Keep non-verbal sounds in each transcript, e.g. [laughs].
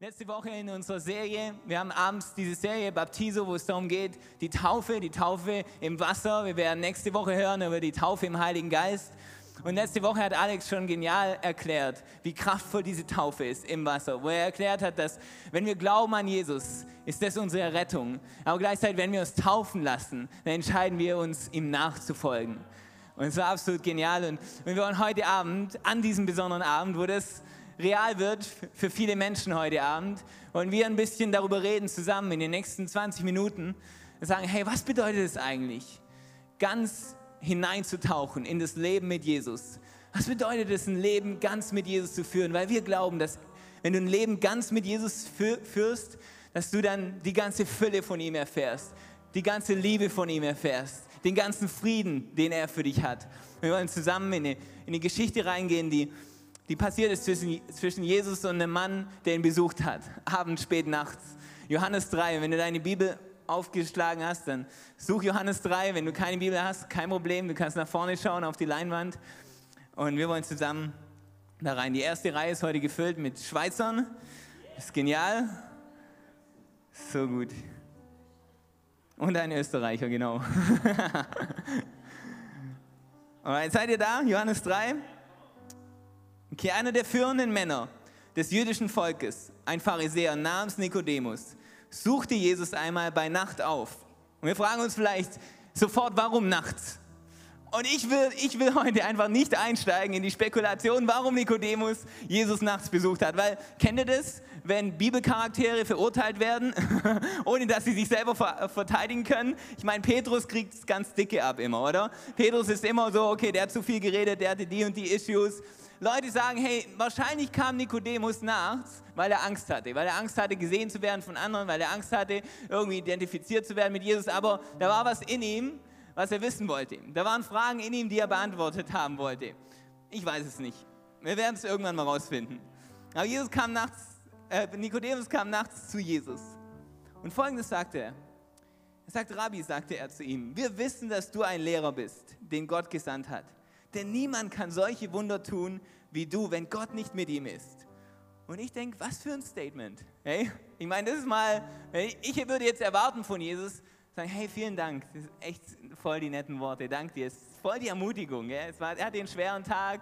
Letzte Woche in unserer Serie, wir haben abends diese Serie Baptiso, wo es darum geht, die Taufe, die Taufe im Wasser. Wir werden nächste Woche hören über die Taufe im Heiligen Geist. Und letzte Woche hat Alex schon genial erklärt, wie kraftvoll diese Taufe ist im Wasser, wo er erklärt hat, dass wenn wir glauben an Jesus, ist das unsere Rettung. Aber gleichzeitig, wenn wir uns taufen lassen, dann entscheiden wir uns, ihm nachzufolgen. Und es war absolut genial. Und wir wollen heute Abend, an diesem besonderen Abend, wo das real wird für viele Menschen heute Abend, wollen wir ein bisschen darüber reden zusammen in den nächsten 20 Minuten und sagen, hey, was bedeutet es eigentlich, ganz hineinzutauchen in das Leben mit Jesus? Was bedeutet es, ein Leben ganz mit Jesus zu führen? Weil wir glauben, dass wenn du ein Leben ganz mit Jesus führst, dass du dann die ganze Fülle von ihm erfährst, die ganze Liebe von ihm erfährst, den ganzen Frieden, den er für dich hat. Wir wollen zusammen in eine, in eine Geschichte reingehen, die die passiert ist zwischen, zwischen Jesus und einem Mann, der ihn besucht hat, abends, spät nachts. Johannes 3, wenn du deine Bibel aufgeschlagen hast, dann such Johannes 3. Wenn du keine Bibel hast, kein Problem, du kannst nach vorne schauen auf die Leinwand. Und wir wollen zusammen da rein. Die erste Reihe ist heute gefüllt mit Schweizern. Ist genial. So gut. Und ein Österreicher, genau. [laughs] Alright, seid ihr da? Johannes 3. Okay, einer der führenden Männer des jüdischen Volkes, ein Pharisäer namens Nikodemus, suchte Jesus einmal bei Nacht auf. Und wir fragen uns vielleicht sofort, warum nachts? Und ich will, ich will heute einfach nicht einsteigen in die Spekulation, warum Nikodemus Jesus nachts besucht hat. Weil, kennt ihr das, wenn Bibelcharaktere verurteilt werden, [laughs] ohne dass sie sich selber verteidigen können? Ich meine, Petrus kriegt es ganz dicke ab immer, oder? Petrus ist immer so, okay, der hat zu viel geredet, der hatte die und die Issues. Leute sagen, hey, wahrscheinlich kam Nikodemus nachts, weil er Angst hatte, weil er Angst hatte, gesehen zu werden von anderen, weil er Angst hatte, irgendwie identifiziert zu werden mit Jesus, aber da war was in ihm, was er wissen wollte. Da waren Fragen in ihm, die er beantwortet haben wollte. Ich weiß es nicht. Wir werden es irgendwann mal rausfinden. Aber Jesus kam nachts, äh, Nikodemus kam nachts zu Jesus. Und folgendes sagte er. Er sagt, Rabbi, sagte er zu ihm, wir wissen, dass du ein Lehrer bist, den Gott gesandt hat. Denn niemand kann solche Wunder tun wie du, wenn Gott nicht mit ihm ist. Und ich denke, was für ein Statement. Hey? Ich meine, das ist mal, ich würde jetzt erwarten von Jesus, sagen, hey, vielen Dank, das ist echt voll die netten Worte, danke dir, es ist voll die Ermutigung. Ja? Es war, er hatte einen schweren Tag,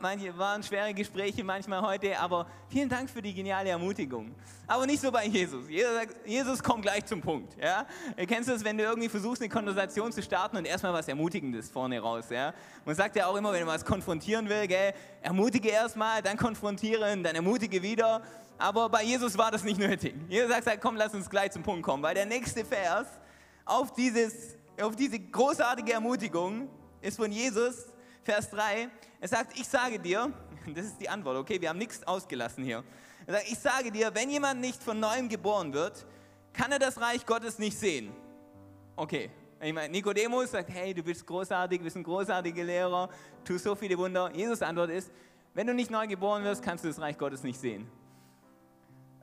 manche waren schwere Gespräche manchmal heute, aber vielen Dank für die geniale Ermutigung. Aber nicht so bei Jesus. Jesus, sagt, Jesus kommt gleich zum Punkt. Ja? Kennst du das, wenn du irgendwie versuchst, eine Konversation zu starten und erstmal was Ermutigendes vorne raus. Ja? Man sagt ja auch immer, wenn du was konfrontieren will, gell, ermutige erstmal, dann konfrontieren, dann ermutige wieder. Aber bei Jesus war das nicht nötig. Jesus sagt, komm, lass uns gleich zum Punkt kommen, weil der nächste Vers auf, dieses, auf diese großartige Ermutigung ist von Jesus, Vers 3. Er sagt, ich sage dir, [laughs] das ist die Antwort, okay, wir haben nichts ausgelassen hier. Er sagt, ich sage dir, wenn jemand nicht von neuem geboren wird, kann er das Reich Gottes nicht sehen. Okay, ich meine, Nikodemus sagt, hey, du bist großartig, du bist ein großartiger Lehrer, tust so viele Wunder. Jesus Antwort ist, wenn du nicht neu geboren wirst, kannst du das Reich Gottes nicht sehen.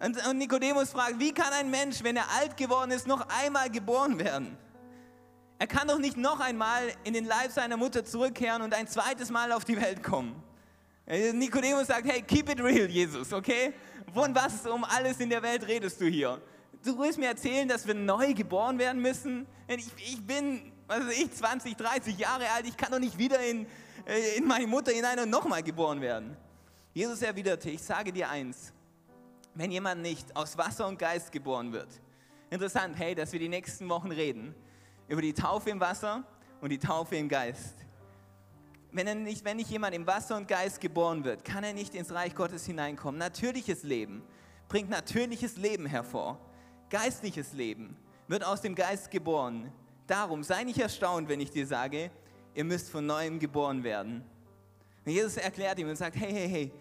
Und, und Nikodemus fragt, wie kann ein Mensch, wenn er alt geworden ist, noch einmal geboren werden? Er kann doch nicht noch einmal in den Leib seiner Mutter zurückkehren und ein zweites Mal auf die Welt kommen. Äh, Nikodemus sagt, hey, keep it real, Jesus, okay? Von was um alles in der Welt redest du hier? Du willst mir erzählen, dass wir neu geboren werden müssen? Ich, ich bin, was weiß ich, 20, 30 Jahre alt, ich kann doch nicht wieder in, äh, in meine Mutter hinein und nochmal geboren werden. Jesus erwiderte, ich sage dir eins, wenn jemand nicht aus Wasser und Geist geboren wird. Interessant, hey, dass wir die nächsten Wochen reden über die Taufe im Wasser und die Taufe im Geist. Wenn, nicht, wenn nicht jemand im Wasser und Geist geboren wird, kann er nicht ins Reich Gottes hineinkommen. Natürliches Leben bringt natürliches Leben hervor. Geistliches Leben wird aus dem Geist geboren. Darum sei nicht erstaunt, wenn ich dir sage, ihr müsst von neuem geboren werden. Und Jesus erklärt ihm und sagt, hey, hey, hey,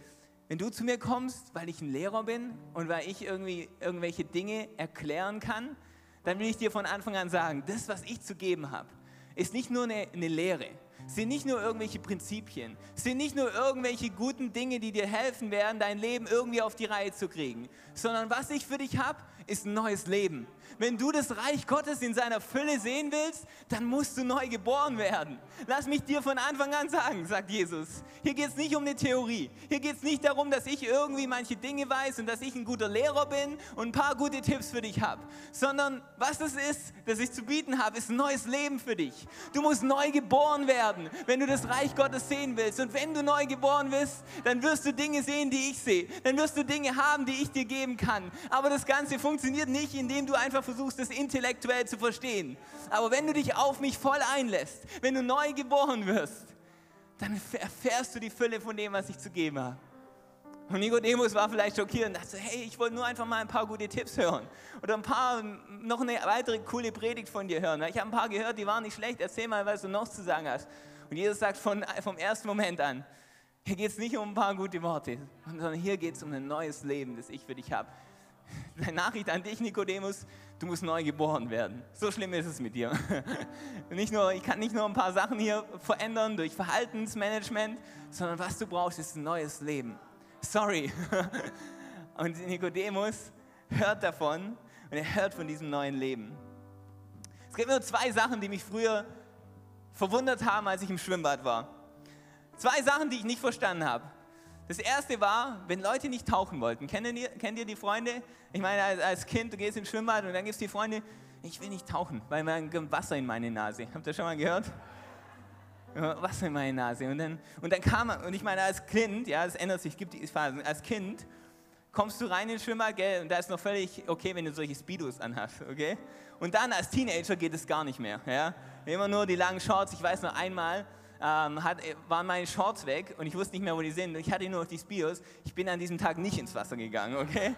wenn du zu mir kommst, weil ich ein Lehrer bin und weil ich irgendwie irgendwelche Dinge erklären kann, dann will ich dir von Anfang an sagen, das, was ich zu geben habe, ist nicht nur eine, eine Lehre, sind nicht nur irgendwelche Prinzipien, sind nicht nur irgendwelche guten Dinge, die dir helfen werden, dein Leben irgendwie auf die Reihe zu kriegen, sondern was ich für dich habe, ist ein neues Leben. Wenn du das Reich Gottes in seiner Fülle sehen willst, dann musst du neu geboren werden. Lass mich dir von Anfang an sagen, sagt Jesus. Hier geht es nicht um eine Theorie. Hier geht es nicht darum, dass ich irgendwie manche Dinge weiß und dass ich ein guter Lehrer bin und ein paar gute Tipps für dich habe. Sondern was es ist, das ich zu bieten habe, ist ein neues Leben für dich. Du musst neu geboren werden, wenn du das Reich Gottes sehen willst. Und wenn du neu geboren bist, dann wirst du Dinge sehen, die ich sehe. Dann wirst du Dinge haben, die ich dir geben kann. Aber das Ganze funktioniert nicht, indem du einfach versuchst, das intellektuell zu verstehen. Aber wenn du dich auf mich voll einlässt, wenn du neu geboren wirst, dann erfährst du die Fülle von dem, was ich zu geben habe. Und Nikodemus war vielleicht schockiert und dachte, hey, ich wollte nur einfach mal ein paar gute Tipps hören. Oder ein paar, noch eine weitere coole Predigt von dir hören. Ich habe ein paar gehört, die waren nicht schlecht. Erzähl mal, was du noch zu sagen hast. Und Jesus sagt von, vom ersten Moment an, hier geht es nicht um ein paar gute Worte, sondern hier geht es um ein neues Leben, das ich für dich habe. Eine Nachricht an dich, Nikodemus, du musst neu geboren werden. So schlimm ist es mit dir. [laughs] Nicht nur, ich kann nicht nur ein paar Sachen hier verändern durch Verhaltensmanagement, sondern was du brauchst, ist ein neues Leben. Sorry. [laughs] Und Nikodemus hört davon und er hört von diesem neuen Leben. Es gibt nur zwei Sachen, die mich früher verwundert haben, als ich im Schwimmbad war. Zwei Sachen, die ich nicht verstanden habe. Das erste war, wenn Leute nicht tauchen wollten. Kennt ihr, kennt ihr die Freunde? Ich meine, als, Kind, du gehst ins Schwimmbad und dann gibt es die Freunde, ich will nicht tauchen, weil man Wasser in meine Nase. Habt ihr schon mal gehört? Wasser in meine Nase. Und dann, und dann kam man, und ich meine, als Kind, ja, das ändert sich, gibt die Phasen, als Kind kommst du rein in den Schwimmbad, gell, und da ist noch völlig okay, wenn du solche Speedos anhast, okay? Und dann als Teenager geht es gar nicht mehr, ja? Immer nur die langen Shorts. Ich weiß noch einmal, ähm, hat, waren meine Shorts weg und ich wusste nicht mehr, wo die sind. Ich hatte nur noch die Speedos. Ich bin an diesem Tag nicht ins Wasser gegangen, okay?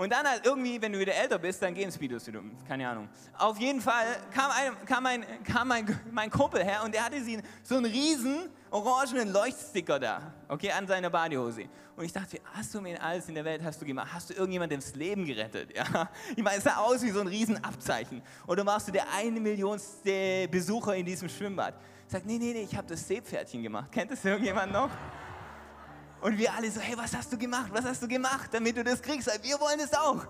Und dann halt irgendwie, wenn du wieder älter bist, dann gehen Speedos wieder. Keine Ahnung. Auf jeden Fall kam, ein, kam, ein, kam mein, mein Kumpel her und der hatte so einen riesen orangenen Leuchtsticker da, okay, an seiner Badehose. Und ich dachte, hast du mir alles in der Welt hast du gemacht? Hast du irgendjemandem das Leben gerettet? Ja? Ich meine, es sah aus wie so ein Riesenabzeichen. Oder warst du der eine Millionste Besucher in diesem Schwimmbad? Sagt, nee, nee, nee, ich habe das Seepferdchen gemacht. Kennt das irgendjemand noch? Und wir alle so, hey, was hast du gemacht? Was hast du gemacht, damit du das kriegst? Wir wollen es auch.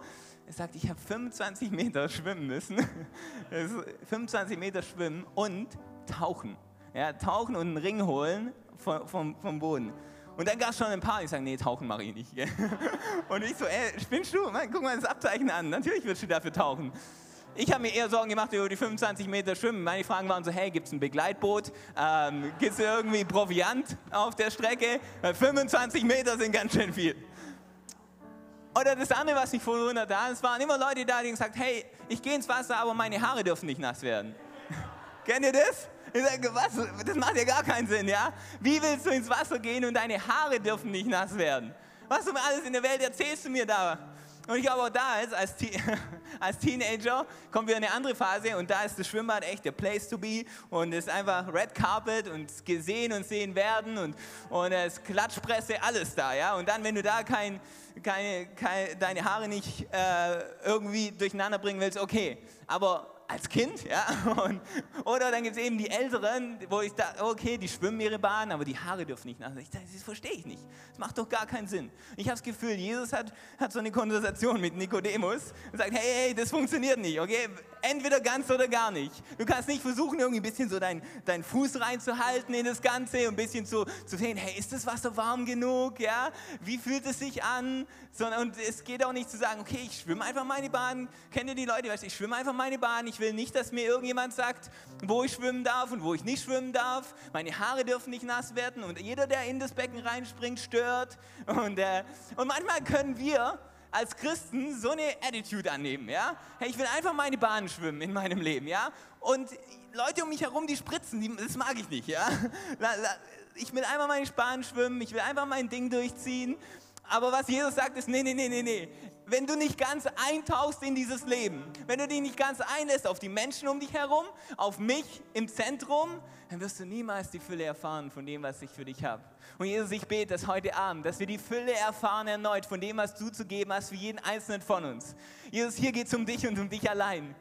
Er sagt, ich habe 25 Meter schwimmen müssen. [laughs] 25 Meter schwimmen und tauchen. Ja, tauchen und einen Ring holen vom, vom, vom Boden. Und dann gab es schon ein paar, die sagen, nee, tauchen mache ich nicht. [laughs] Und ich so, ey, spinnst du? guck mal das Abzeichen an. Natürlich wirst du dafür tauchen. Ich habe mir eher Sorgen gemacht über die 25 Meter Schwimmen. Meine Fragen waren so, hey, gibt es ein Begleitboot? Ähm, gibt es irgendwie Proviant auf der Strecke? 25 Meter sind ganz schön viel. Oder das andere, was mich verwundert hat, es waren immer Leute da, die gesagt hey, ich gehe ins Wasser, aber meine Haare dürfen nicht nass werden. [laughs] Kennt ihr das? Ich sage, was? Das macht ja gar keinen Sinn, ja? Wie willst du ins Wasser gehen und deine Haare dürfen nicht nass werden? Was mir alles in der Welt erzählst du mir da? Und ich glaube auch da ist, als, [laughs] als Teenager kommt wieder eine andere Phase und da ist das Schwimmbad echt der Place to be und es ist einfach Red Carpet und gesehen und sehen werden und, und es ist Klatschpresse, alles da, ja. Und dann, wenn du da kein, keine, keine, deine Haare nicht äh, irgendwie durcheinander bringen willst, okay. Aber als Kind, ja. Und, oder dann gibt es eben die Älteren, wo ich da, okay, die schwimmen ihre Bahn, aber die Haare dürfen nicht nach. Ich, das verstehe ich nicht. Das macht doch gar keinen Sinn. Ich habe das Gefühl, Jesus hat, hat so eine Konversation mit Nikodemus und sagt, hey, hey, das funktioniert nicht, okay? Entweder ganz oder gar nicht. Du kannst nicht versuchen, irgendwie ein bisschen so deinen dein Fuß reinzuhalten in das Ganze und ein bisschen so zu sehen, hey, ist das Wasser warm genug, ja? Wie fühlt es sich an? Sondern, und es geht auch nicht zu sagen, okay, ich schwimme einfach meine Bahn. Kennt ihr die Leute, weißt, ich schwimme einfach meine Bahn, ich will nicht, dass mir irgendjemand sagt, wo ich schwimmen darf und wo ich nicht schwimmen darf. Meine Haare dürfen nicht nass werden und jeder, der in das Becken reinspringt, stört. Und, äh, und manchmal können wir als Christen so eine Attitude annehmen, ja? Hey, ich will einfach meine Bahn schwimmen in meinem Leben, ja? Und Leute um mich herum, die spritzen, die, das mag ich nicht, ja? Ich will einfach meine Bahn schwimmen, ich will einfach mein Ding durchziehen. Aber was Jesus sagt, ist, nee, nee, nee, nee, nee. Wenn du nicht ganz eintauchst in dieses Leben, wenn du dich nicht ganz einlässt auf die Menschen um dich herum, auf mich im Zentrum, dann wirst du niemals die Fülle erfahren von dem, was ich für dich habe. Und Jesus, ich bete, dass heute Abend, dass wir die Fülle erfahren erneut von dem, was du zu geben hast für jeden Einzelnen von uns. Jesus, hier geht es um dich und um dich allein.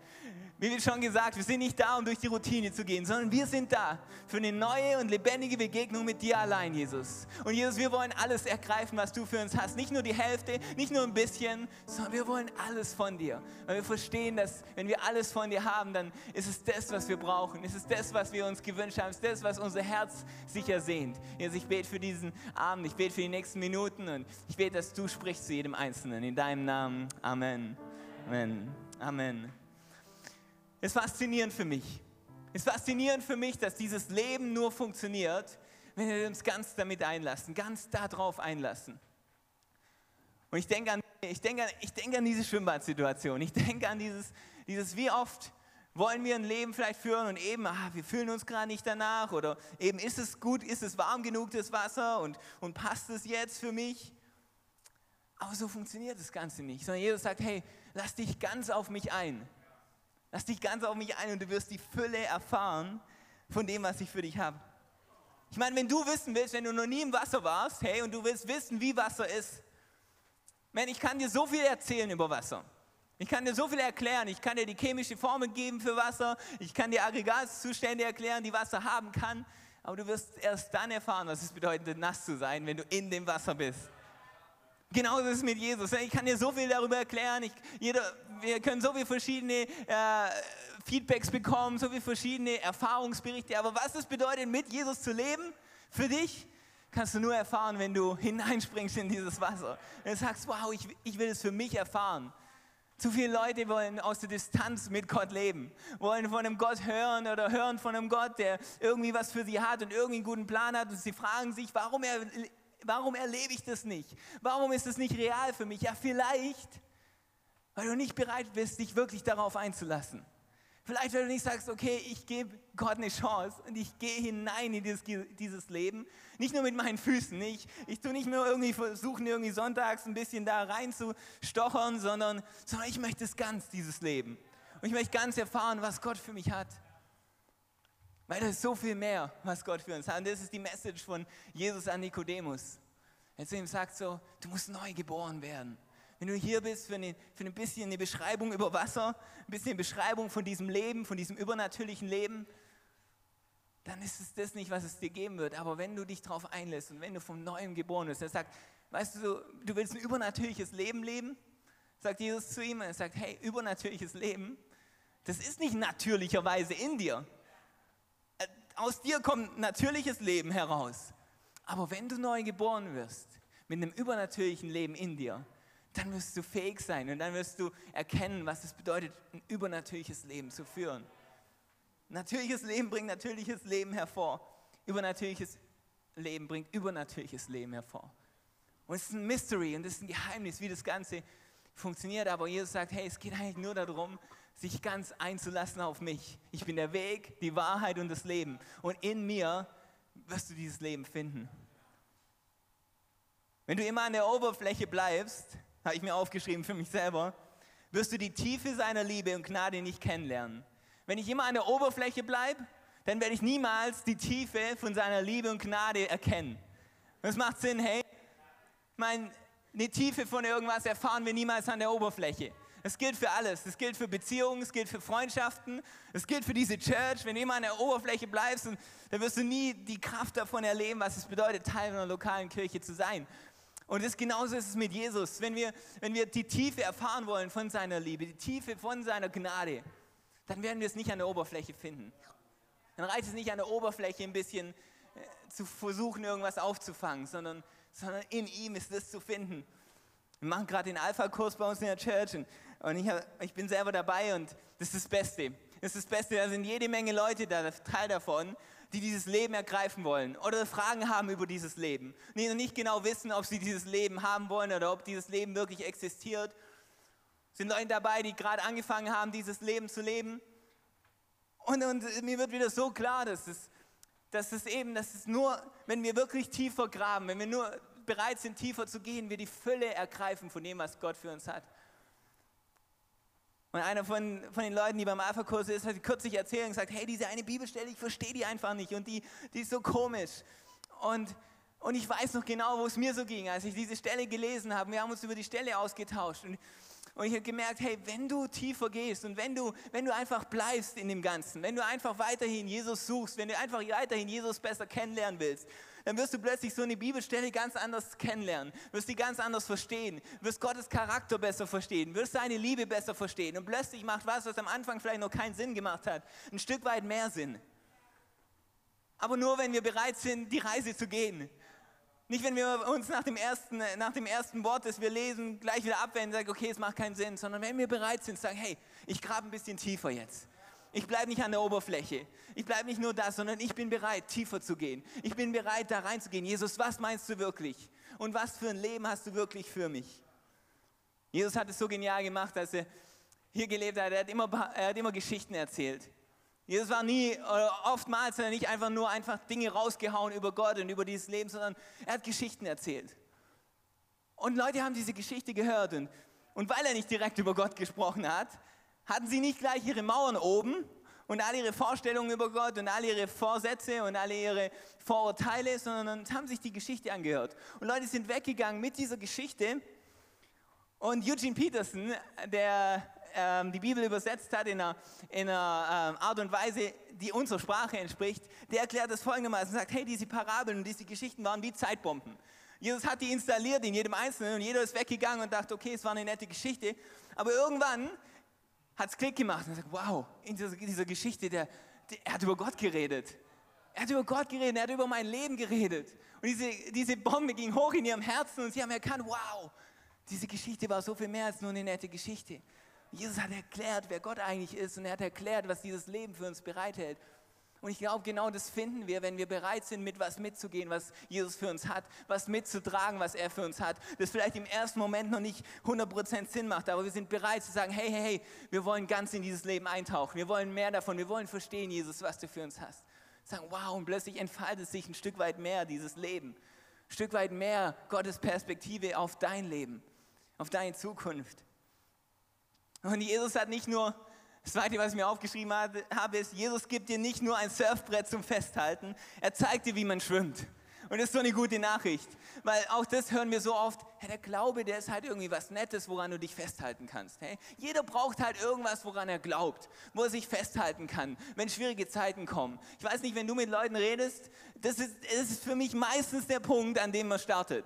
Wie wir schon gesagt, wir sind nicht da, um durch die Routine zu gehen, sondern wir sind da für eine neue und lebendige Begegnung mit dir allein, Jesus. Und Jesus, wir wollen alles ergreifen, was du für uns hast. Nicht nur die Hälfte, nicht nur ein bisschen, sondern wir wollen alles von dir. Weil wir verstehen, dass wenn wir alles von dir haben, dann ist es das, was wir brauchen. Es ist das, was wir uns gewünscht haben. Es ist das, was unser Herz sich ersehnt. Jesus, ich bete für diesen Abend, ich bete für die nächsten Minuten und ich bete, dass du sprichst zu jedem Einzelnen. In deinem Namen. Amen. Amen. Amen. Ist faszinierend für mich. Es ist faszinierend für mich, dass dieses Leben nur funktioniert, wenn wir uns ganz damit einlassen, ganz darauf einlassen. Und ich denke an, ich denke an, ich denke an diese Schwimmbadsituation. Ich denke an dieses, dieses, wie oft wollen wir ein Leben vielleicht führen und eben, ah, wir fühlen uns gerade nicht danach oder eben ist es gut, ist es warm genug, das Wasser und, und passt es jetzt für mich? Aber so funktioniert das Ganze nicht, sondern Jesus sagt, hey, lass dich ganz auf mich ein. Lass dich ganz auf mich ein und du wirst die Fülle erfahren von dem, was ich für dich habe. Ich meine, wenn du wissen willst, wenn du noch nie im Wasser warst, hey, und du willst wissen, wie Wasser ist, man, ich kann dir so viel erzählen über Wasser. Ich kann dir so viel erklären. Ich kann dir die chemische Formel geben für Wasser. Ich kann dir Aggregatzustände erklären, die Wasser haben kann. Aber du wirst erst dann erfahren, was es bedeutet, nass zu sein, wenn du in dem Wasser bist. Genauso ist es mit Jesus. Ich kann dir so viel darüber erklären. Ich, jeder, wir können so viele verschiedene äh, Feedbacks bekommen, so viele verschiedene Erfahrungsberichte. Aber was es bedeutet, mit Jesus zu leben, für dich, kannst du nur erfahren, wenn du [laughs] hineinspringst in dieses Wasser. Und sagst, wow, ich, ich will es für mich erfahren. Zu viele Leute wollen aus der Distanz mit Gott leben, wollen von einem Gott hören oder hören von einem Gott, der irgendwie was für sie hat und irgendwie einen guten Plan hat. Und sie fragen sich, warum er warum erlebe ich das nicht? Warum ist es nicht real für mich? Ja, vielleicht, weil du nicht bereit bist, dich wirklich darauf einzulassen. Vielleicht, weil du nicht sagst, okay, ich gebe Gott eine Chance und ich gehe hinein in dieses, dieses Leben. Nicht nur mit meinen Füßen. Ich, ich tue nicht nur irgendwie versuchen, irgendwie sonntags ein bisschen da reinzustochern, sondern, sondern ich möchte es ganz, dieses Leben. Und ich möchte ganz erfahren, was Gott für mich hat. Weil das ist so viel mehr, was Gott für uns hat. Und das ist die Message von Jesus an Nikodemus. Er zu ihm sagt so, du musst neu geboren werden. Wenn du hier bist für, eine, für ein bisschen eine Beschreibung über Wasser, ein bisschen eine Beschreibung von diesem Leben, von diesem übernatürlichen Leben, dann ist es das nicht, was es dir geben wird. Aber wenn du dich darauf einlässt und wenn du vom Neuem geboren bist, er sagt, weißt du, du willst ein übernatürliches Leben leben, sagt Jesus zu ihm, er sagt, hey, übernatürliches Leben, das ist nicht natürlicherweise in dir aus dir kommt natürliches Leben heraus. Aber wenn du neu geboren wirst, mit einem übernatürlichen Leben in dir, dann wirst du fähig sein und dann wirst du erkennen, was es bedeutet, ein übernatürliches Leben zu führen. Natürliches Leben bringt natürliches Leben hervor. Übernatürliches Leben bringt übernatürliches Leben hervor. Und es ist ein Mystery und es ist ein Geheimnis, wie das Ganze funktioniert. Aber Jesus sagt, hey, es geht eigentlich nur darum, sich ganz einzulassen auf mich. Ich bin der Weg, die Wahrheit und das Leben. Und in mir wirst du dieses Leben finden. Wenn du immer an der Oberfläche bleibst, habe ich mir aufgeschrieben für mich selber, wirst du die Tiefe seiner Liebe und Gnade nicht kennenlernen. Wenn ich immer an der Oberfläche bleibe, dann werde ich niemals die Tiefe von seiner Liebe und Gnade erkennen. Das macht Sinn, hey? Ich meine, eine Tiefe von irgendwas erfahren wir niemals an der Oberfläche. Es gilt für alles. Es gilt für Beziehungen, es gilt für Freundschaften, es gilt für diese Church. Wenn immer an der Oberfläche bleibst, dann wirst du nie die Kraft davon erleben, was es bedeutet, Teil einer lokalen Kirche zu sein. Und das genauso ist es mit Jesus. Wenn wir, wenn wir die Tiefe erfahren wollen von seiner Liebe, die Tiefe von seiner Gnade, dann werden wir es nicht an der Oberfläche finden. Dann reicht es nicht an der Oberfläche ein bisschen äh, zu versuchen, irgendwas aufzufangen, sondern, sondern in ihm ist es zu finden. Wir machen gerade den Alpha-Kurs bei uns in der Church und, und ich, hab, ich, bin selber dabei und das ist das Beste. Das ist das Beste, da sind jede Menge Leute da, Teil davon, die dieses Leben ergreifen wollen oder Fragen haben über dieses Leben, die noch nicht genau wissen, ob sie dieses Leben haben wollen oder ob dieses Leben wirklich existiert. Sind Leute dabei, die gerade angefangen haben, dieses Leben zu leben. Und, und mir wird wieder so klar, dass es, dass es eben, dass es nur, wenn wir wirklich tiefer graben, wenn wir nur bereit sind, tiefer zu gehen, wir die Fülle ergreifen von dem, was Gott für uns hat. Und einer von, von den Leuten, die beim Alpha-Kurs ist, hat kürzlich erzählt und gesagt, hey, diese eine Bibelstelle, ich verstehe die einfach nicht und die, die ist so komisch. Und, und ich weiß noch genau, wo es mir so ging, als ich diese Stelle gelesen habe. Wir haben uns über die Stelle ausgetauscht. Und, und ich habe gemerkt, hey, wenn du tiefer gehst und wenn du, wenn du einfach bleibst in dem Ganzen, wenn du einfach weiterhin Jesus suchst, wenn du einfach weiterhin Jesus besser kennenlernen willst, dann wirst du plötzlich so eine Bibelstelle ganz anders kennenlernen, wirst die ganz anders verstehen, wirst Gottes Charakter besser verstehen, wirst seine Liebe besser verstehen und plötzlich macht was, was am Anfang vielleicht noch keinen Sinn gemacht hat, ein Stück weit mehr Sinn. Aber nur wenn wir bereit sind, die Reise zu gehen. Nicht, wenn wir uns nach dem ersten, nach dem ersten Wort, das wir lesen, gleich wieder abwenden und sagen, okay, es macht keinen Sinn, sondern wenn wir bereit sind, sagen, hey, ich grabe ein bisschen tiefer jetzt. Ich bleibe nicht an der Oberfläche. Ich bleibe nicht nur das, sondern ich bin bereit, tiefer zu gehen. Ich bin bereit, da reinzugehen. Jesus, was meinst du wirklich? Und was für ein Leben hast du wirklich für mich? Jesus hat es so genial gemacht, als er hier gelebt hat. Er hat immer, er hat immer Geschichten erzählt. Jesus war nie, oftmals hat er nicht einfach nur einfach Dinge rausgehauen über Gott und über dieses Leben, sondern er hat Geschichten erzählt. Und Leute haben diese Geschichte gehört und, und weil er nicht direkt über Gott gesprochen hat, hatten sie nicht gleich ihre Mauern oben und alle ihre Vorstellungen über Gott und alle ihre Vorsätze und alle ihre Vorurteile, sondern haben sich die Geschichte angehört. Und Leute sind weggegangen mit dieser Geschichte. Und Eugene Peterson, der ähm, die Bibel übersetzt hat in einer, in einer ähm, Art und Weise, die unserer Sprache entspricht, der erklärt das folgendermaßen, sagt, hey, diese Parabeln und diese Geschichten waren wie Zeitbomben. Jesus hat die installiert in jedem Einzelnen und jeder ist weggegangen und dachte, okay, es war eine nette Geschichte. Aber irgendwann hat es Klick gemacht und sagt, wow, in dieser, dieser Geschichte, der, der, er hat über Gott geredet. Er hat über Gott geredet, er hat über mein Leben geredet. Und diese, diese Bombe ging hoch in ihrem Herzen und sie haben erkannt, wow, diese Geschichte war so viel mehr als nur eine nette Geschichte. Jesus hat erklärt, wer Gott eigentlich ist und er hat erklärt, was dieses Leben für uns bereithält. Und ich glaube, genau das finden wir, wenn wir bereit sind, mit was mitzugehen, was Jesus für uns hat, was mitzutragen, was er für uns hat. Das vielleicht im ersten Moment noch nicht 100% Sinn macht, aber wir sind bereit zu sagen, hey, hey, hey, wir wollen ganz in dieses Leben eintauchen. Wir wollen mehr davon. Wir wollen verstehen, Jesus, was du für uns hast. Sagen, wow, und plötzlich entfaltet sich ein Stück weit mehr dieses Leben. Ein Stück weit mehr Gottes Perspektive auf dein Leben, auf deine Zukunft. Und Jesus hat nicht nur das Zweite, was ich mir aufgeschrieben habe, ist, Jesus gibt dir nicht nur ein Surfbrett zum Festhalten, er zeigt dir, wie man schwimmt. Und das ist so eine gute Nachricht, weil auch das hören wir so oft, hey, der Glaube, der ist halt irgendwie was Nettes, woran du dich festhalten kannst. Hey? Jeder braucht halt irgendwas, woran er glaubt, wo er sich festhalten kann, wenn schwierige Zeiten kommen. Ich weiß nicht, wenn du mit Leuten redest, das ist, das ist für mich meistens der Punkt, an dem man startet.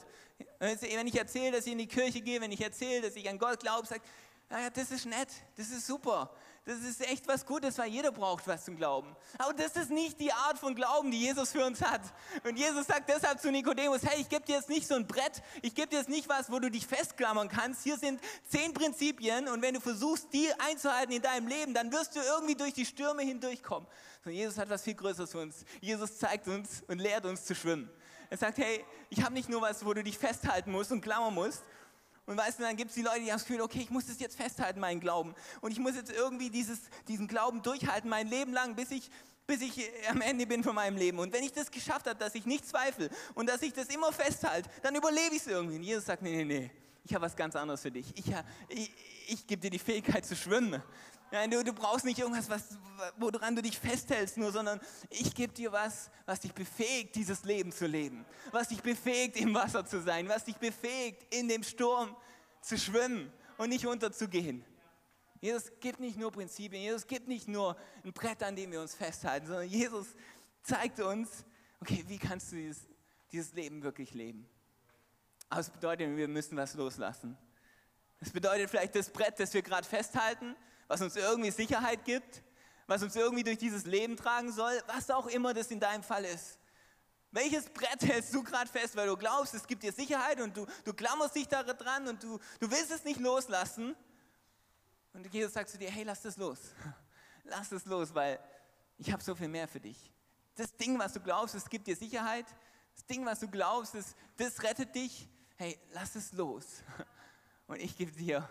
Wenn ich erzähle, dass ich in die Kirche gehe, wenn ich erzähle, dass ich an Gott glaube, sagt, naja, das ist nett, das ist super. Das ist echt was Gutes, weil jeder braucht was zum Glauben. Aber das ist nicht die Art von Glauben, die Jesus für uns hat. Und Jesus sagt deshalb zu Nikodemus, hey, ich gebe dir jetzt nicht so ein Brett, ich gebe dir jetzt nicht was, wo du dich festklammern kannst. Hier sind zehn Prinzipien und wenn du versuchst, die einzuhalten in deinem Leben, dann wirst du irgendwie durch die Stürme hindurchkommen. Und Jesus hat was viel Größeres für uns. Jesus zeigt uns und lehrt uns zu schwimmen. Er sagt, hey, ich habe nicht nur was, wo du dich festhalten musst und klammern musst, und weißt du, dann gibt es die Leute, die haben das Gefühl, okay, ich muss das jetzt festhalten, meinen Glauben. Und ich muss jetzt irgendwie dieses, diesen Glauben durchhalten, mein Leben lang, bis ich, bis ich am Ende bin von meinem Leben. Und wenn ich das geschafft habe, dass ich nicht zweifle und dass ich das immer festhalte, dann überlebe ich es irgendwie. Und Jesus sagt, nee, nee, nee, ich habe was ganz anderes für dich. Ich, ich, ich gebe dir die Fähigkeit zu schwimmen. Ja, du, du brauchst nicht irgendwas, was, woran du dich festhältst, nur, sondern ich gebe dir was, was dich befähigt, dieses Leben zu leben. Was dich befähigt, im Wasser zu sein. Was dich befähigt, in dem Sturm zu schwimmen und nicht unterzugehen. Jesus gibt nicht nur Prinzipien, Jesus gibt nicht nur ein Brett, an dem wir uns festhalten, sondern Jesus zeigt uns, okay, wie kannst du dieses, dieses Leben wirklich leben? Aber es bedeutet, wir müssen was loslassen. Es bedeutet vielleicht das Brett, das wir gerade festhalten, was uns irgendwie Sicherheit gibt, was uns irgendwie durch dieses Leben tragen soll, was auch immer das in deinem Fall ist. Welches Brett [laughs] hältst du gerade fest, weil du glaubst, es gibt dir Sicherheit und du, du klammerst dich da dran und du, du willst es nicht loslassen? Und Jesus sagt zu dir, hey, lass das los. [laughs] Lass es los, weil ich habe so viel mehr für dich. Das Ding, was du glaubst, es gibt dir Sicherheit. Das Ding, was du glaubst, das, das rettet dich. Hey, lass es los. [laughs] Und ich gebe dir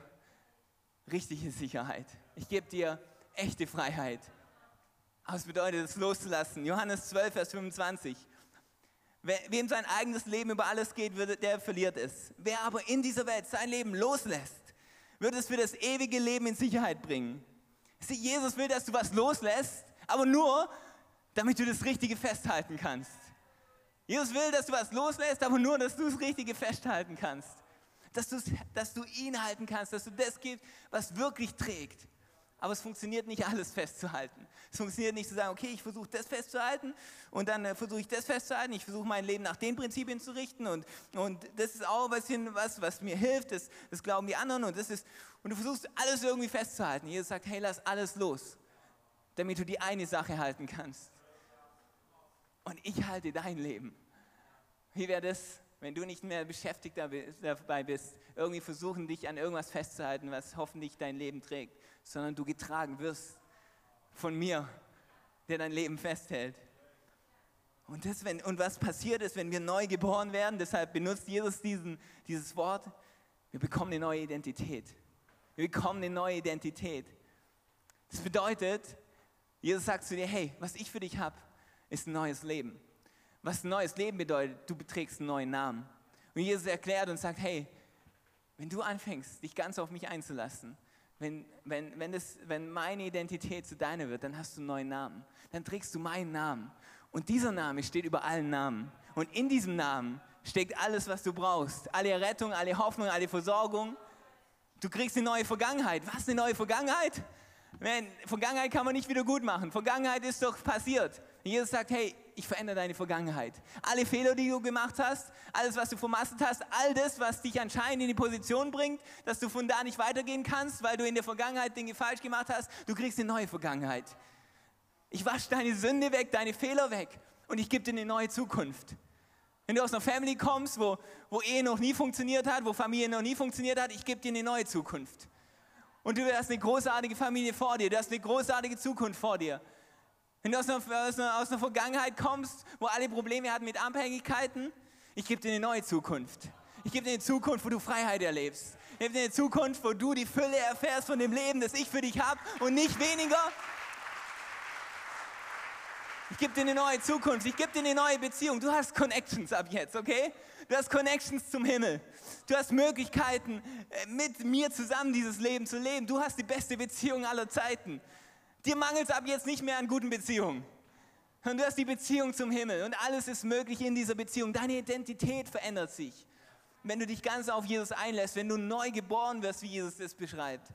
richtige Sicherheit. Ich gebe dir echte Freiheit. Es bedeutet, es loszulassen. Johannes 12, Vers 25. Wem sein eigenes Leben über alles geht, der verliert es. Wer aber in dieser Welt sein Leben loslässt, wird es für das ewige Leben in Sicherheit bringen. Jesus will, dass du was loslässt, aber nur, damit du das Richtige festhalten kannst. Jesus will, dass du was loslässt, aber nur, dass du das Richtige festhalten kannst. Dass, dass du ihn halten kannst, dass du das gibst, was wirklich trägt. Aber es funktioniert nicht, alles festzuhalten. Es funktioniert nicht zu sagen, okay, ich versuche das festzuhalten und dann äh, versuche ich das festzuhalten. Ich versuche mein Leben nach den Prinzipien zu richten und, und das ist auch was, was, was mir hilft. Das, das glauben die anderen und das ist, und du versuchst alles irgendwie festzuhalten. Jesus sagt, hey, lass alles los, damit du die eine Sache halten kannst. Und ich halte dein Leben. Wie wäre das, wenn du nicht mehr beschäftigt dabei bist, irgendwie versuchen, dich an irgendwas festzuhalten, was hoffentlich dein Leben trägt, sondern du getragen wirst von mir, der dein Leben festhält. Und, das, wenn, und was passiert ist, wenn wir neu geboren werden, deshalb benutzt Jesus diesen, dieses Wort, wir bekommen eine neue Identität. Wir bekommen eine neue Identität. Das bedeutet, Jesus sagt zu dir, hey, was ich für dich habe, ist ein neues Leben. Was neues Leben bedeutet, du beträgst einen neuen Namen. Und Jesus erklärt und sagt, hey, wenn du anfängst, dich ganz auf mich einzulassen, wenn, wenn, wenn, das, wenn meine Identität zu deiner wird, dann hast du einen neuen Namen. Dann trägst du meinen Namen. Und dieser Name steht über allen Namen. Und in diesem Namen steckt alles, was du brauchst. Alle Rettung, alle Hoffnung, alle Versorgung. Du kriegst eine neue Vergangenheit. Was eine neue Vergangenheit? Man, Vergangenheit kann man nicht wieder gut machen. Vergangenheit ist doch passiert. Jesus sagt, hey, ich verändere deine Vergangenheit. Alle Fehler, die du gemacht hast, alles, was du vermasselt hast, all das, was dich anscheinend in die Position bringt, dass du von da nicht weitergehen kannst, weil du in der Vergangenheit Dinge falsch gemacht hast, du kriegst eine neue Vergangenheit. Ich wasche deine Sünde weg, deine Fehler weg und ich gebe dir eine neue Zukunft. Wenn du aus einer Family kommst, wo, wo Ehe noch nie funktioniert hat, wo Familie noch nie funktioniert hat, ich gebe dir eine neue Zukunft. Und du hast eine großartige Familie vor dir, du hast eine großartige Zukunft vor dir. Wenn du aus einer, aus, einer, aus einer Vergangenheit kommst, wo alle Probleme hatten mit Abhängigkeiten, ich gebe dir eine neue Zukunft. Ich gebe dir eine Zukunft, wo du Freiheit erlebst. Ich gebe dir eine Zukunft, wo du die Fülle erfährst von dem Leben, das ich für dich habe und nicht weniger. Ich gebe dir eine neue Zukunft, ich gebe dir eine neue Beziehung. Du hast Connections ab jetzt, okay? Du hast Connections zum Himmel. Du hast Möglichkeiten, äh, mit mir zusammen dieses Leben zu leben. Du hast die beste Beziehung aller Zeiten. Dir mangelt es ab jetzt nicht mehr an guten Beziehungen. Und du hast die Beziehung zum Himmel und alles ist möglich in dieser Beziehung. Deine Identität verändert sich, wenn du dich ganz auf Jesus einlässt, wenn du neu geboren wirst, wie Jesus es beschreibt.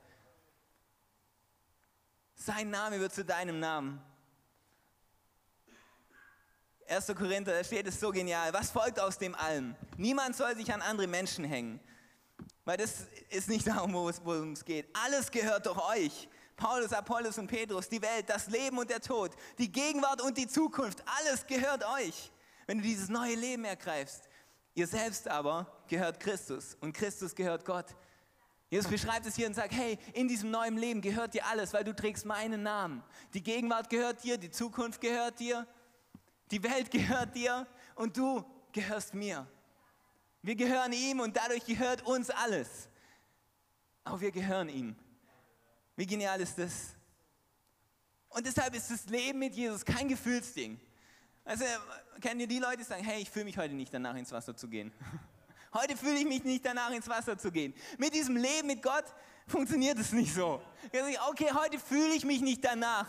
Sein Name wird zu deinem Namen. 1. Korinther, da steht es so genial. Was folgt aus dem Allem? Niemand soll sich an andere Menschen hängen. Weil das ist nicht darum, worum es geht. Alles gehört doch euch. Paulus, Apollos und Petrus, die Welt, das Leben und der Tod, die Gegenwart und die Zukunft, alles gehört euch, wenn du dieses neue Leben ergreifst. Ihr selbst aber gehört Christus und Christus gehört Gott. Jesus beschreibt es hier und sagt, hey, in diesem neuen Leben gehört dir alles, weil du trägst meinen Namen. Die Gegenwart gehört dir, die Zukunft gehört dir, die Welt gehört dir und du gehörst mir. Wir gehören ihm und dadurch gehört uns alles. Aber wir gehören ihm. Wie genial ist das? Und deshalb ist das Leben mit Jesus kein Gefühlsding. Also kennt ihr die Leute, die sagen, hey, ich fühle mich heute nicht danach ins Wasser zu gehen. [laughs] Heute fühle ich mich nicht danach ins Wasser zu gehen. Mit diesem Leben mit Gott funktioniert es nicht so. Okay, heute fühle ich mich nicht danach,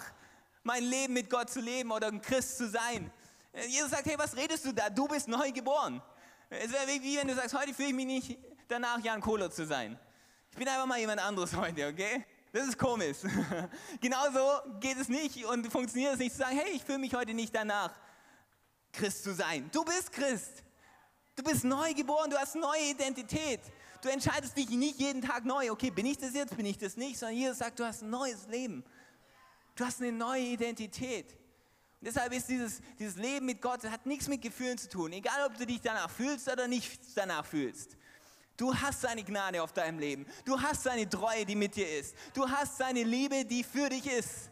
mein Leben mit Gott zu leben oder ein Christ zu sein. Jesus sagt, hey, was redest du da? Du bist neu geboren. Es wäre wie wenn du sagst, heute fühle ich mich nicht danach, Jan Kohler zu sein. Ich bin einfach mal jemand anderes [laughs] heute, okay? Das ist komisch. [laughs] Genauso geht es nicht und funktioniert es nicht zu sagen, hey, ich fühle mich heute nicht danach, Christ zu sein. Du bist Christ. Du bist neu geboren, du hast neue Identität. Du entscheidest dich nicht jeden Tag neu, okay, bin ich das jetzt, bin ich das nicht, sondern Jesus sagt, du hast ein neues Leben. Du hast eine neue Identität. Und deshalb ist dieses, dieses Leben mit Gott, das hat nichts mit Gefühlen zu tun. Egal, ob du dich danach fühlst oder nicht danach fühlst. Du hast seine Gnade auf deinem Leben. Du hast seine Treue, die mit dir ist. Du hast seine Liebe, die für dich ist.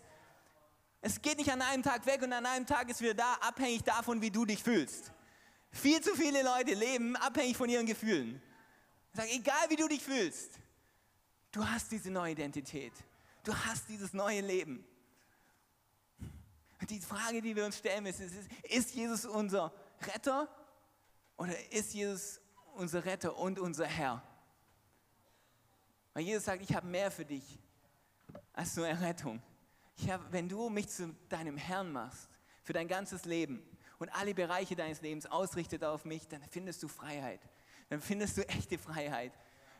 Es geht nicht an einem Tag weg und an einem Tag ist wieder da, abhängig davon, wie du dich fühlst. Viel zu viele Leute leben abhängig von ihren Gefühlen. Ich sage, egal wie du dich fühlst, du hast diese neue Identität. Du hast dieses neue Leben. Und die Frage, die wir uns stellen müssen, ist, ist Jesus unser Retter oder ist Jesus unser Retter und unser Herr. Weil Jesus sagt, ich habe mehr für dich als nur Errettung. Ich hab, wenn du mich zu deinem Herrn machst, für dein ganzes Leben und alle Bereiche deines Lebens ausrichtet auf mich, dann findest du Freiheit. Dann findest du echte Freiheit.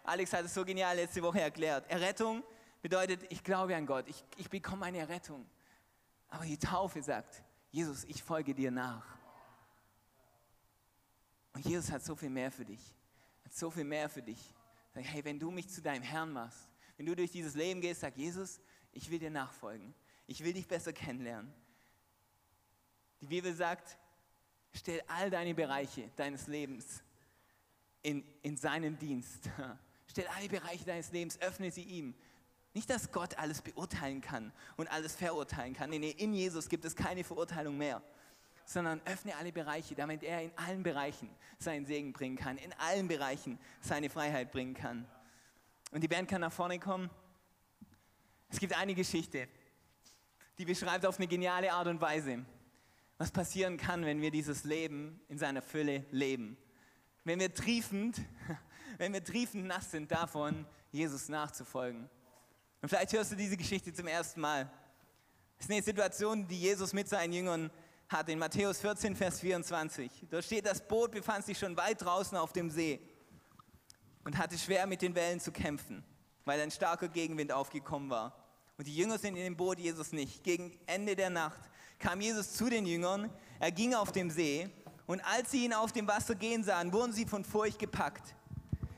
Alex hat es so genial letzte Woche erklärt. Errettung bedeutet, ich glaube an Gott, ich, ich bekomme eine Errettung. Aber die Taufe sagt, Jesus, ich folge dir nach. Und Jesus hat so viel mehr für dich. Hat so viel mehr für dich. Sag, hey, wenn du mich zu deinem Herrn machst, wenn du durch dieses Leben gehst, sag Jesus, ich will dir nachfolgen. Ich will dich besser kennenlernen. Die Bibel sagt, stell all deine Bereiche deines Lebens in, in seinen Dienst. [laughs] Stell alle Bereiche deines Lebens, öffne sie ihm. Nicht, dass Gott alles beurteilen kann und alles verurteilen kann. Nee, nee, in Jesus gibt es keine Verurteilung mehr. Sondern öffne alle Bereiche, damit er in allen Bereichen seinen Segen bringen kann, in allen Bereichen seine Freiheit bringen kann. Und die Band kann nach vorne kommen. Es gibt eine Geschichte, die beschreibt auf eine geniale Art und Weise, was passieren kann, wenn wir dieses Leben in seiner Fülle leben. Wenn wir triefend, [laughs] wenn wir triefend nass sind davon, Jesus nachzufolgen. Und vielleicht hörst du diese Geschichte zum ersten Mal. Das ist eine Situation, die Jesus mit seinen Jüngern hat in Matthäus 14, Vers 24. Da steht, das Boot befand sich schon weit draußen auf dem See und hatte schwer mit den Wellen zu kämpfen, weil ein starker Gegenwind aufgekommen war. Und die Jünger sind in dem Boot, Jesus nicht. Gegen Ende der Nacht kam Jesus zu den Jüngern, er ging auf dem See und als sie ihn auf dem Wasser gehen sahen, wurden sie von Furcht gepackt.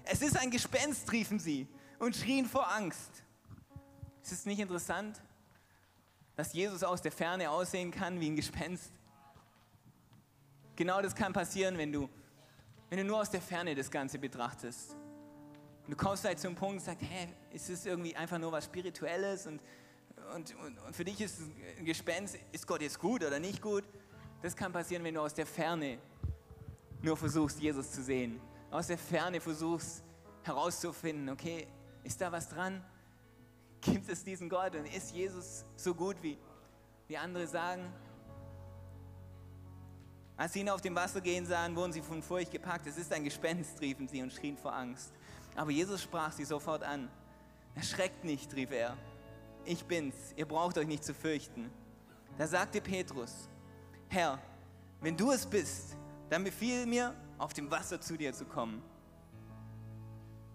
Es ist ein Gespenst, riefen sie und schrien vor Angst. Ist es nicht interessant, dass Jesus aus der Ferne aussehen kann wie ein Gespenst? Genau das kann passieren, wenn du, wenn du nur aus der Ferne das Ganze betrachtest. Und du kommst vielleicht zum Punkt und sagst, hä, ist es irgendwie einfach nur was Spirituelles und, und, und, und für dich ist ein Gespenst, ist Gott jetzt gut oder nicht gut? Das kann passieren, wenn du aus der Ferne nur versuchst, Jesus zu sehen. Aus der Ferne versuchst herauszufinden, okay, ist da was dran? Gibt es diesen Gott und ist Jesus so gut, wie, wie andere sagen? Als sie ihn auf dem Wasser gehen sahen, wurden sie von Furcht gepackt. Es ist ein Gespenst, riefen sie und schrien vor Angst. Aber Jesus sprach sie sofort an. Erschreckt nicht, rief er. Ich bin's, ihr braucht euch nicht zu fürchten. Da sagte Petrus, Herr, wenn du es bist, dann befiehl mir, auf dem Wasser zu dir zu kommen.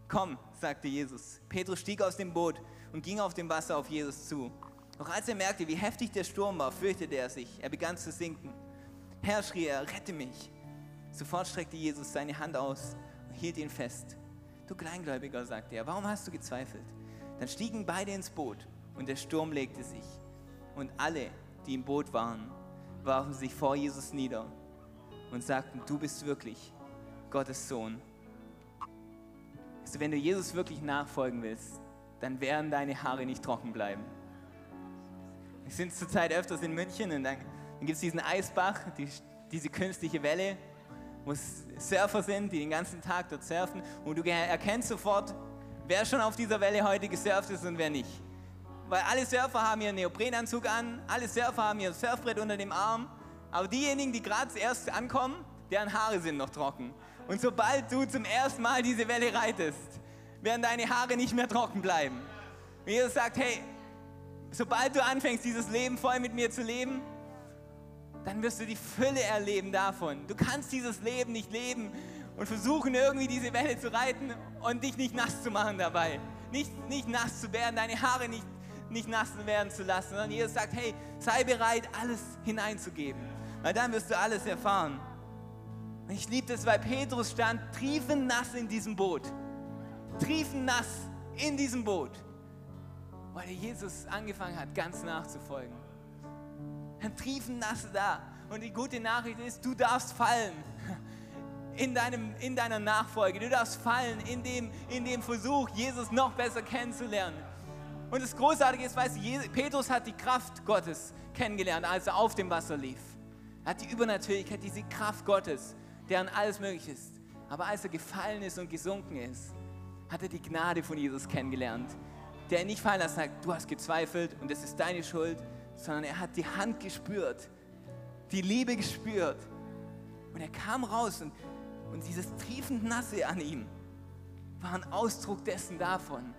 Komm, sagte Jesus. Petrus stieg aus dem Boot und ging auf dem Wasser auf Jesus zu. Doch als er merkte, wie heftig der Sturm war, fürchtete er sich. Er begann zu sinken. Herr, schrie er, rette mich. Sofort streckte Jesus seine Hand aus und hielt ihn fest. Du Kleingläubiger, sagte er, warum hast du gezweifelt? Dann stiegen beide ins Boot und der Sturm legte sich. Und alle, die im Boot waren, warfen sich vor Jesus nieder und sagten, du bist wirklich Gottes Sohn. Also wenn du Jesus wirklich nachfolgen willst, dann werden deine Haare nicht trocken bleiben. Wir sind zurzeit öfters in München und dann, dann gibt es diesen Eisbach, die, diese künstliche Welle wo Surfer sind, die den ganzen Tag dort surfen und du erkennst sofort, wer schon auf dieser Welle heute gesurft ist und wer nicht. Weil alle Surfer haben ihren Neoprenanzug an, alle Surfer haben ihr Surfbrett unter dem Arm, aber diejenigen, die gerade zuerst ankommen, deren Haare sind noch trocken. Und sobald du zum ersten Mal diese Welle reitest, werden deine Haare nicht mehr trocken bleiben. Und Jesus sagt, hey, sobald du anfängst, dieses Leben voll mit mir zu leben, dann wirst du die Fülle erleben davon. Du kannst dieses Leben nicht leben und versuchen irgendwie diese Welle zu reiten und dich nicht nass zu machen dabei. Nicht, nicht nass zu werden, deine Haare nicht, nicht nass werden zu lassen, sondern Jesus sagt, hey, sei bereit, alles hineinzugeben, weil dann wirst du alles erfahren. Und ich liebe das, weil Petrus stand triefend nass in diesem Boot. Triefend nass in diesem Boot. Weil Jesus angefangen hat, ganz nachzufolgen triefen nass da. Und die gute Nachricht ist, du darfst fallen in, deinem, in deiner Nachfolge. Du darfst fallen in dem, in dem Versuch, Jesus noch besser kennenzulernen. Und das Großartige ist, weißt du, Petrus hat die Kraft Gottes kennengelernt, als er auf dem Wasser lief. Er hat die Übernatürlichkeit, diese Kraft Gottes, deren alles möglich ist. Aber als er gefallen ist und gesunken ist, hat er die Gnade von Jesus kennengelernt, der ihn nicht fallen lassen sagt, du hast gezweifelt und das ist deine Schuld, sondern er hat die Hand gespürt, die Liebe gespürt. Und er kam raus und, und dieses triefend Nasse an ihm war ein Ausdruck dessen davon,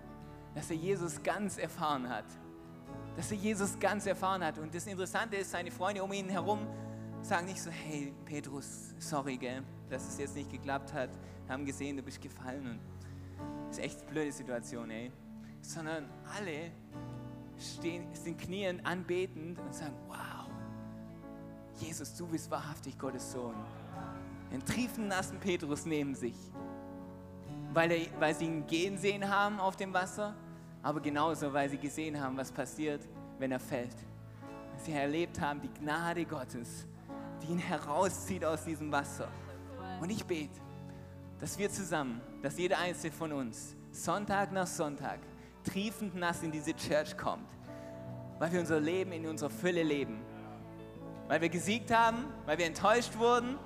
dass er Jesus ganz erfahren hat. Dass er Jesus ganz erfahren hat. Und das Interessante ist, seine Freunde um ihn herum sagen nicht so, hey Petrus, sorry, gell, dass es jetzt nicht geklappt hat. Wir haben gesehen, du bist gefallen und das ist echt eine blöde Situation, ey. Sondern alle stehen, sind knien anbetend und sagen, wow, Jesus, du bist wahrhaftig Gottes Sohn. Einen triefennassen Petrus neben sich, weil, er, weil sie ihn gehen sehen haben auf dem Wasser, aber genauso, weil sie gesehen haben, was passiert, wenn er fällt. Sie erlebt haben die Gnade Gottes, die ihn herauszieht aus diesem Wasser. Und ich bete, dass wir zusammen, dass jeder einzelne von uns Sonntag nach Sonntag triefend nass in diese Church kommt, weil wir unser Leben in unserer Fülle leben, weil wir gesiegt haben, weil wir enttäuscht wurden,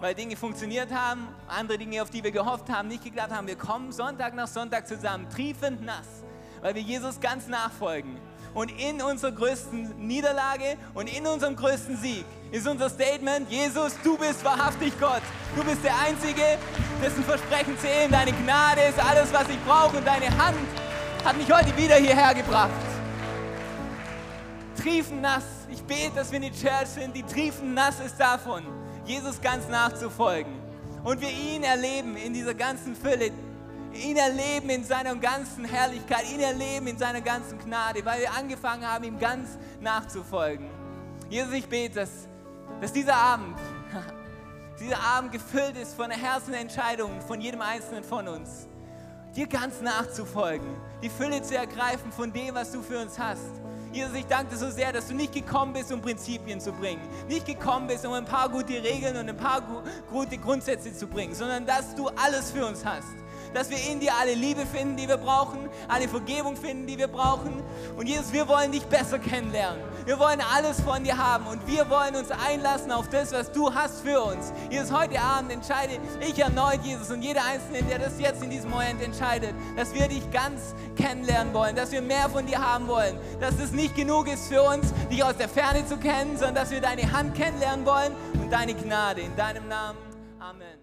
weil Dinge funktioniert haben, andere Dinge, auf die wir gehofft haben, nicht geklappt haben. Wir kommen Sonntag nach Sonntag zusammen, triefend nass, weil wir Jesus ganz nachfolgen. Und in unserer größten Niederlage und in unserem größten Sieg ist unser Statement, Jesus, du bist wahrhaftig Gott. Du bist der Einzige, dessen Versprechen zählen. Deine Gnade ist alles, was ich brauche und deine Hand hat mich heute wieder hierher gebracht. Triefennass. Ich bete, dass wir in die Church sind, die triefennass ist davon, Jesus ganz nachzufolgen. Und wir ihn erleben in dieser ganzen Fülle, ihn erleben in seiner ganzen Herrlichkeit, ihn erleben in seiner ganzen Gnade, weil wir angefangen haben, ihm ganz nachzufolgen. Jesus, ich bete, dass, dass dieser Abend, [laughs] dieser Abend gefüllt ist von der Herzensentscheidung von jedem Einzelnen von uns, dir ganz nachzufolgen, die Fülle zu ergreifen von dem, was du für uns hast. Jesus, ich danke dir so sehr, dass du nicht gekommen bist, um Prinzipien zu bringen, nicht gekommen bist, um ein paar gute Regeln und ein paar gute Grundsätze zu bringen, sondern dass du alles für uns hast dass wir in dir alle Liebe finden, die wir brauchen, alle Vergebung finden, die wir brauchen. Und Jesus, wir wollen dich besser kennenlernen. Wir wollen alles von dir haben und wir wollen uns einlassen auf das, was du hast für uns. Jesus, heute Abend entscheide ich erneut, Jesus, und jeder Einzelne, der das jetzt in diesem Moment entscheidet, dass wir dich ganz kennenlernen wollen, dass wir mehr von dir haben wollen, dass es nicht genug ist für uns, dich aus der Ferne zu kennen, sondern dass wir deine Hand kennenlernen wollen und deine Gnade. In deinem Namen. Amen.